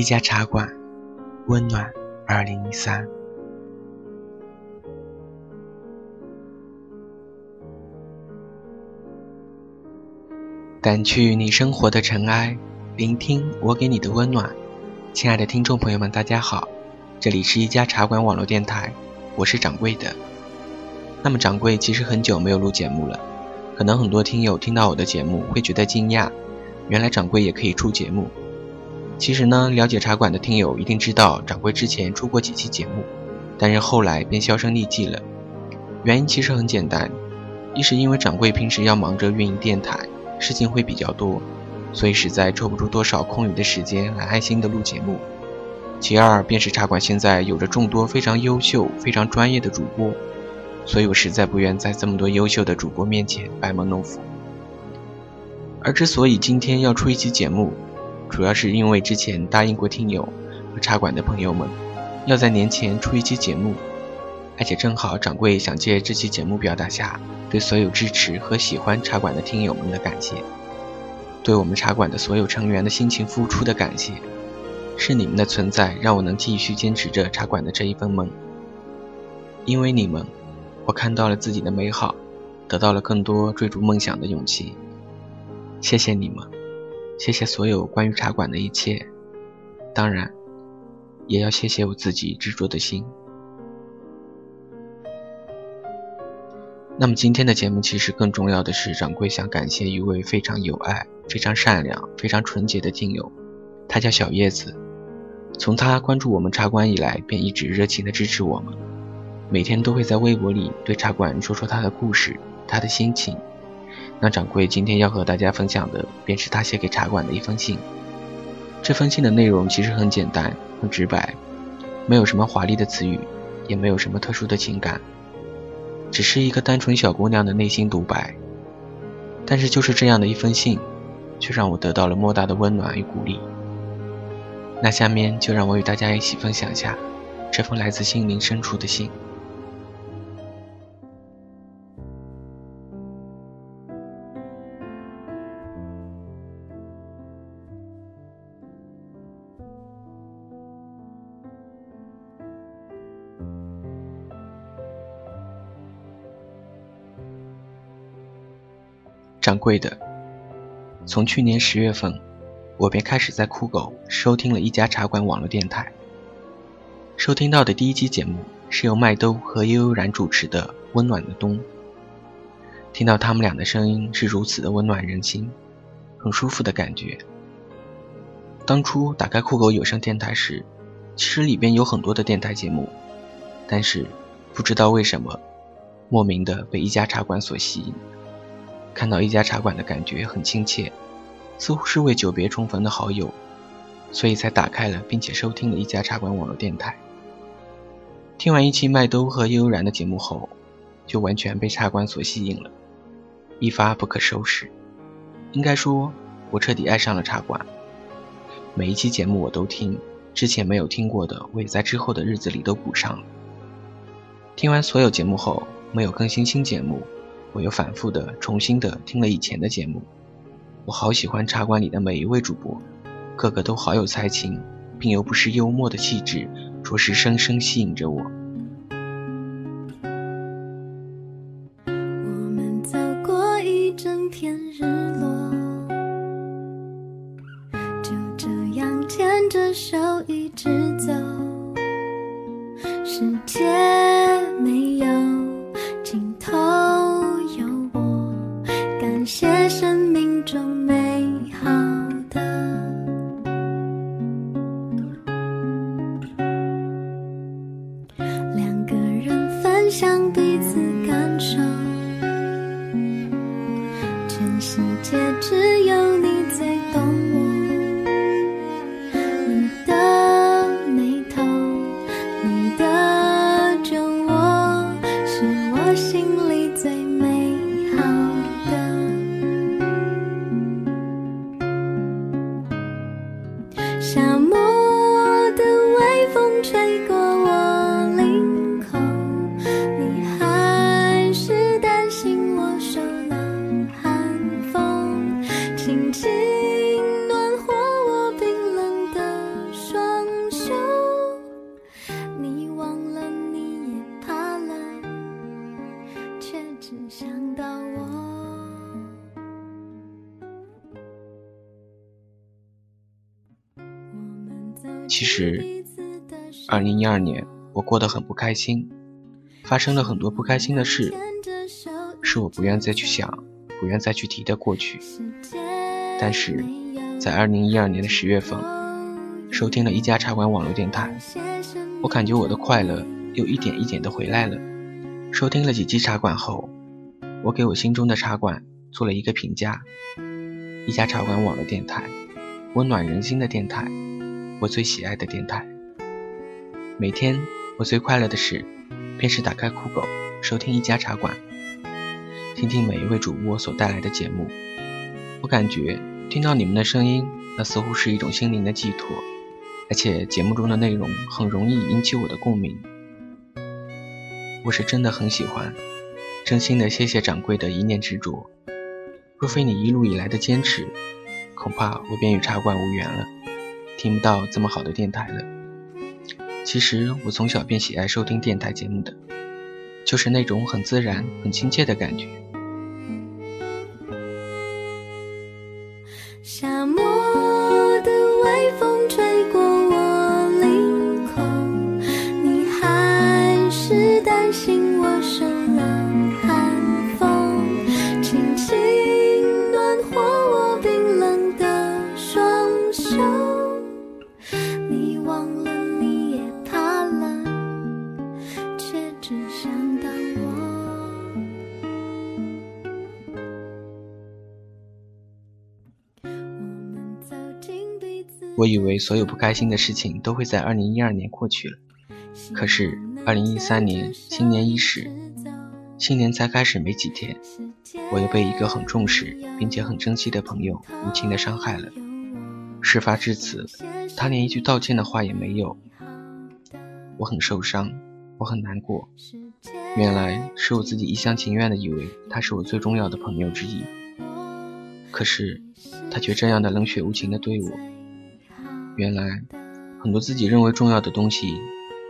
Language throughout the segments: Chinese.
一家茶馆，温暖二零一三。掸去你生活的尘埃，聆听我给你的温暖。亲爱的听众朋友们，大家好，这里是一家茶馆网络电台，我是掌柜的。那么掌柜其实很久没有录节目了，可能很多听友听到我的节目会觉得惊讶，原来掌柜也可以出节目。其实呢，了解茶馆的听友一定知道，掌柜之前出过几期节目，但是后来便销声匿迹了。原因其实很简单，一是因为掌柜平时要忙着运营电台。事情会比较多，所以实在抽不出多少空余的时间来安心的录节目。其二便是茶馆现在有着众多非常优秀、非常专业的主播，所以我实在不愿在这么多优秀的主播面前班门弄斧。而之所以今天要出一期节目，主要是因为之前答应过听友和茶馆的朋友们，要在年前出一期节目，而且正好掌柜想借这期节目表达下。对所有支持和喜欢茶馆的听友们的感谢，对我们茶馆的所有成员的辛勤付出的感谢，是你们的存在让我能继续坚持着茶馆的这一份梦。因为你们，我看到了自己的美好，得到了更多追逐梦想的勇气。谢谢你们，谢谢所有关于茶馆的一切，当然，也要谢谢我自己执着的心。那么今天的节目其实更重要的是，掌柜想感谢一位非常有爱、非常善良、非常纯洁的听友，他叫小叶子。从他关注我们茶馆以来，便一直热情地支持我们，每天都会在微博里对茶馆说说他的故事、他的心情。那掌柜今天要和大家分享的，便是他写给茶馆的一封信。这封信的内容其实很简单、很直白，没有什么华丽的词语，也没有什么特殊的情感。只是一个单纯小姑娘的内心独白，但是就是这样的一封信，却让我得到了莫大的温暖与鼓励。那下面就让我与大家一起分享下这封来自心灵深处的信。会的，从去年十月份，我便开始在酷狗收听了一家茶馆网络电台。收听到的第一期节目是由麦兜和悠悠然主持的《温暖的冬》。听到他们俩的声音是如此的温暖人心，很舒服的感觉。当初打开酷狗有声电台时，其实里边有很多的电台节目，但是不知道为什么，莫名的被一家茶馆所吸引。看到一家茶馆的感觉很亲切，似乎是为久别重逢的好友，所以才打开了并且收听了一家茶馆网络电台。听完一期麦兜和悠悠然的节目后，就完全被茶馆所吸引了，一发不可收拾。应该说，我彻底爱上了茶馆。每一期节目我都听，之前没有听过的，我也在之后的日子里都补上了。听完所有节目后，没有更新新节目。我又反复的、重新的听了以前的节目，我好喜欢茶馆里的每一位主播，个个都好有才情，并又不失幽默的气质，着实深深吸引着我。其实，二零一二年我过得很不开心，发生了很多不开心的事，是我不愿再去想、不愿再去提的过去。但是在二零一二年的十月份，收听了一家茶馆网络电台，我感觉我的快乐又一点一点的回来了。收听了几期茶馆后，我给我心中的茶馆做了一个评价：一家茶馆网络电台，温暖人心的电台，我最喜爱的电台。每天我最快乐的事，便是打开酷狗，收听一家茶馆，听听每一位主播所带来的节目。我感觉听到你们的声音，那似乎是一种心灵的寄托，而且节目中的内容很容易引起我的共鸣。我是真的很喜欢，真心的谢谢掌柜的一念执着。若非你一路以来的坚持，恐怕我便与茶馆无缘了，听不到这么好的电台了。其实我从小便喜爱收听电台节目的，就是那种很自然、很亲切的感觉。我以为所有不开心的事情都会在二零一二年过去了，可是二零一三年新年伊始，新年才开始没几天，我又被一个很重视并且很珍惜的朋友无情的伤害了。事发至此，他连一句道歉的话也没有，我很受伤，我很难过。原来是我自己一厢情愿的以为他是我最重要的朋友之一，可是他却这样的冷血无情的对我。原来很多自己认为重要的东西，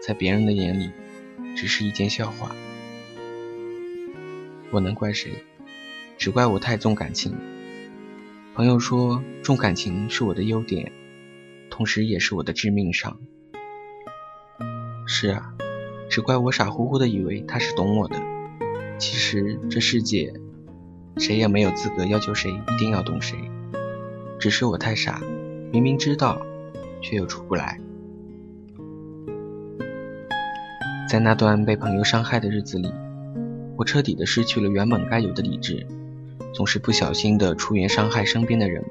在别人的眼里只是一件笑话。我能怪谁？只怪我太重感情。朋友说重感情是我的优点，同时也是我的致命伤。是啊，只怪我傻乎乎的以为他是懂我的。其实这世界，谁也没有资格要求谁一定要懂谁。只是我太傻，明明知道，却又出不来。在那段被朋友伤害的日子里，我彻底的失去了原本该有的理智，总是不小心的出言伤害身边的人。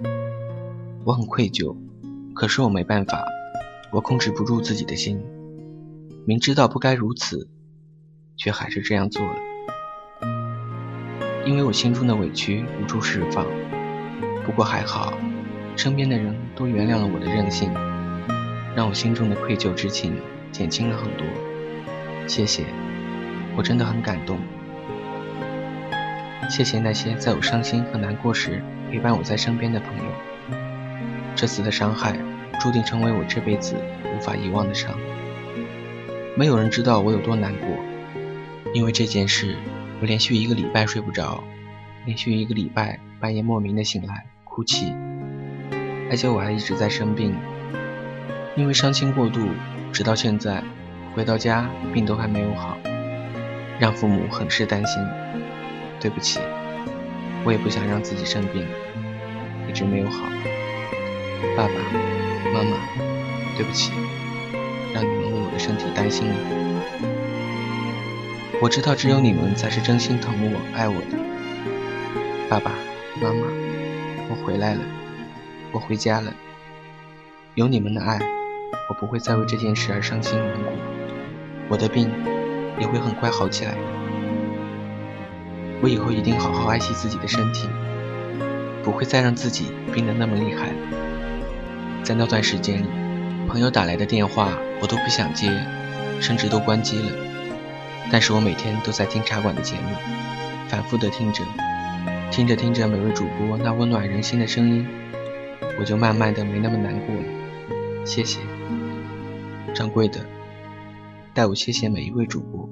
我很愧疚，可是我没办法，我控制不住自己的心，明知道不该如此，却还是这样做了。因为我心中的委屈无处释放。不过还好，身边的人都原谅了我的任性，让我心中的愧疚之情减轻了很多。谢谢，我真的很感动。谢谢那些在我伤心和难过时陪伴我在身边的朋友。这次的伤害注定成为我这辈子无法遗忘的伤。没有人知道我有多难过，因为这件事，我连续一个礼拜睡不着，连续一个礼拜半夜莫名的醒来哭泣，而且我还一直在生病。因为伤心过度，直到现在。回到家，病都还没有好，让父母很是担心。对不起，我也不想让自己生病，一直没有好。爸爸妈妈，对不起，让你们为我的身体担心了。我知道只有你们才是真心疼我、爱我的。爸爸妈妈，我回来了，我回家了。有你们的爱，我不会再为这件事而伤心难过。我的病也会很快好起来。我以后一定好好爱惜自己的身体，不会再让自己病得那么厉害。在那段时间里，朋友打来的电话我都不想接，甚至都关机了。但是我每天都在听茶馆的节目，反复的听着，听着听着每位主播那温暖人心的声音，我就慢慢的没那么难过了。谢谢，掌柜的。代我谢谢每一位主播，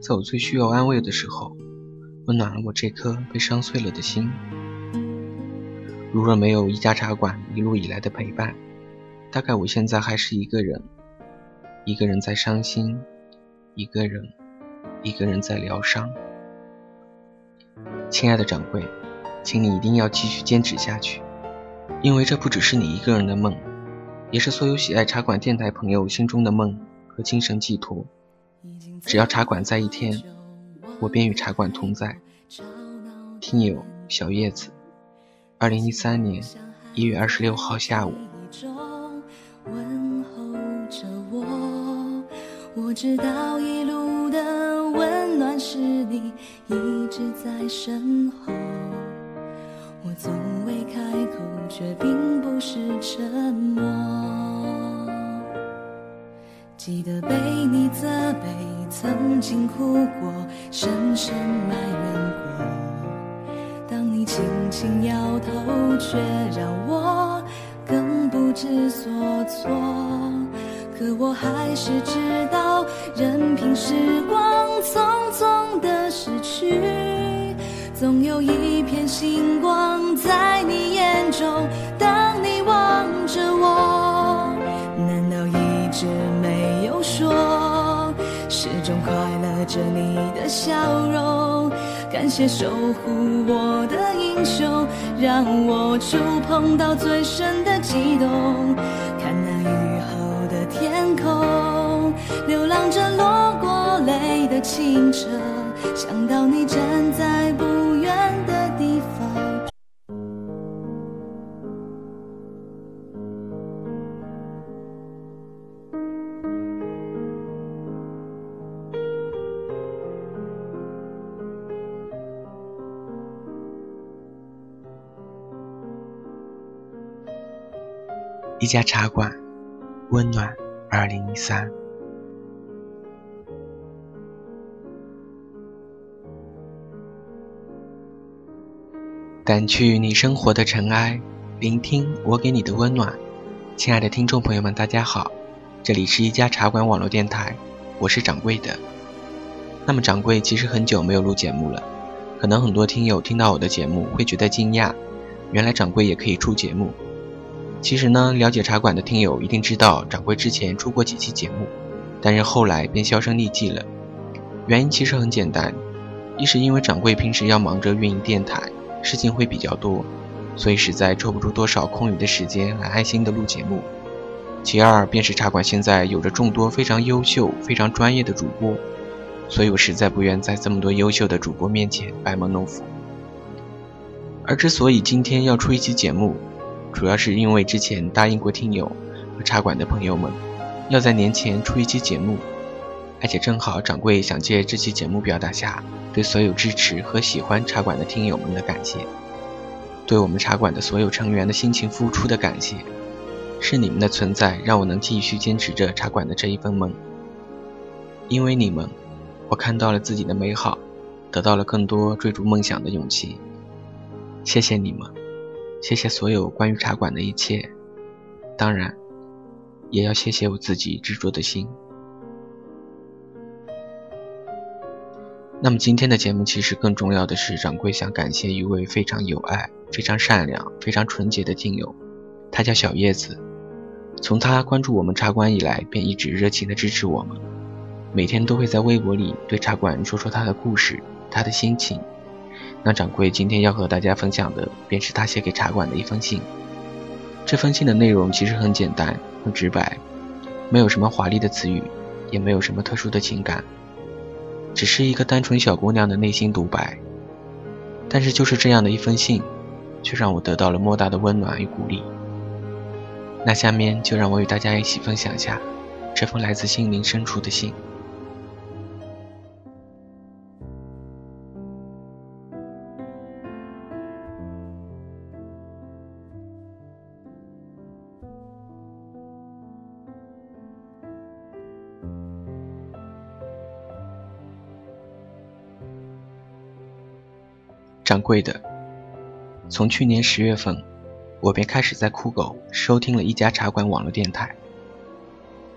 在我最需要安慰的时候，温暖了我这颗被伤碎了的心。如若没有一家茶馆一路以来的陪伴，大概我现在还是一个人，一个人在伤心，一个人，一个人在疗伤。亲爱的掌柜，请你一定要继续坚持下去，因为这不只是你一个人的梦，也是所有喜爱茶馆电台朋友心中的梦和精神寄托。只要茶馆在一天，我便与茶馆同在。听友小叶子，二零一三年一月二十六号下午。我，我知道一路的温暖是你一直在身后。我从未开口，却记得被你责备，曾经哭过，深深埋怨过。当你轻轻摇头，却让我。更不知所措，可我还是知道，任凭时光匆匆的逝去，总有一片星笑容？感谢守护我的英雄，让我触碰到最深的激动。看那雨后的天空，流浪着落过泪的清澈。想到你站在不一家茶馆，温暖二零一三。掸去你生活的尘埃，聆听我给你的温暖。亲爱的听众朋友们，大家好，这里是一家茶馆网络电台，我是掌柜的。那么掌柜其实很久没有录节目了，可能很多听友听到我的节目会觉得惊讶，原来掌柜也可以出节目。其实呢，了解茶馆的听友一定知道，掌柜之前出过几期节目，但是后来便销声匿迹了。原因其实很简单，一是因为掌柜平时要忙着运营电台，事情会比较多，所以实在抽不出多少空余的时间来安心的录节目；其二便是茶馆现在有着众多非常优秀、非常专业的主播，所以我实在不愿在这么多优秀的主播面前班门弄斧。而之所以今天要出一期节目，主要是因为之前答应过听友和茶馆的朋友们，要在年前出一期节目，而且正好掌柜想借这期节目表达下对所有支持和喜欢茶馆的听友们的感谢，对我们茶馆的所有成员的辛勤付出的感谢，是你们的存在让我能继续坚持着茶馆的这一份梦。因为你们，我看到了自己的美好，得到了更多追逐梦想的勇气。谢谢你们。谢谢所有关于茶馆的一切，当然，也要谢谢我自己执着的心。那么今天的节目其实更重要的是，掌柜想感谢一位非常有爱、非常善良、非常纯洁的听友，他叫小叶子。从他关注我们茶馆以来，便一直热情的支持我们，每天都会在微博里对茶馆说说他的故事、他的心情。那掌柜今天要和大家分享的，便是他写给茶馆的一封信。这封信的内容其实很简单、很直白，没有什么华丽的词语，也没有什么特殊的情感，只是一个单纯小姑娘的内心独白。但是就是这样的一封信，却让我得到了莫大的温暖与鼓励。那下面就让我与大家一起分享下这封来自心灵深处的信。贵的，从去年十月份，我便开始在酷狗收听了一家茶馆网络电台。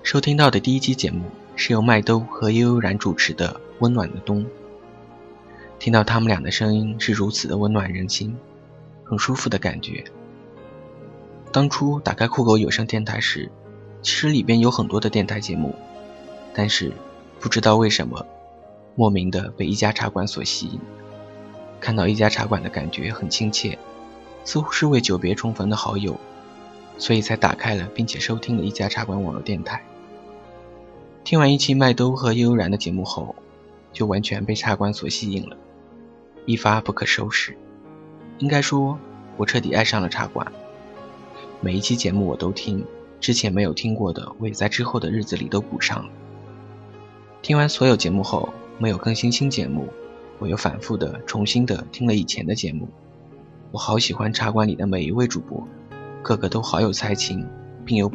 收听到的第一期节目是由麦兜和悠悠然主持的《温暖的冬》。听到他们俩的声音是如此的温暖人心，很舒服的感觉。当初打开酷狗有声电台时，其实里边有很多的电台节目，但是不知道为什么，莫名的被一家茶馆所吸引。看到一家茶馆的感觉很亲切，似乎是为久别重逢的好友，所以才打开了并且收听了一家茶馆网络电台。听完一期麦兜和悠悠然的节目后，就完全被茶馆所吸引了，一发不可收拾。应该说，我彻底爱上了茶馆。每一期节目我都听，之前没有听过的，我也在之后的日子里都补上了。听完所有节目后，没有更新新节目，我又反复的、重新的听了以前的节目。我好喜欢茶馆里的每一位主播，个个都好有才情，并又不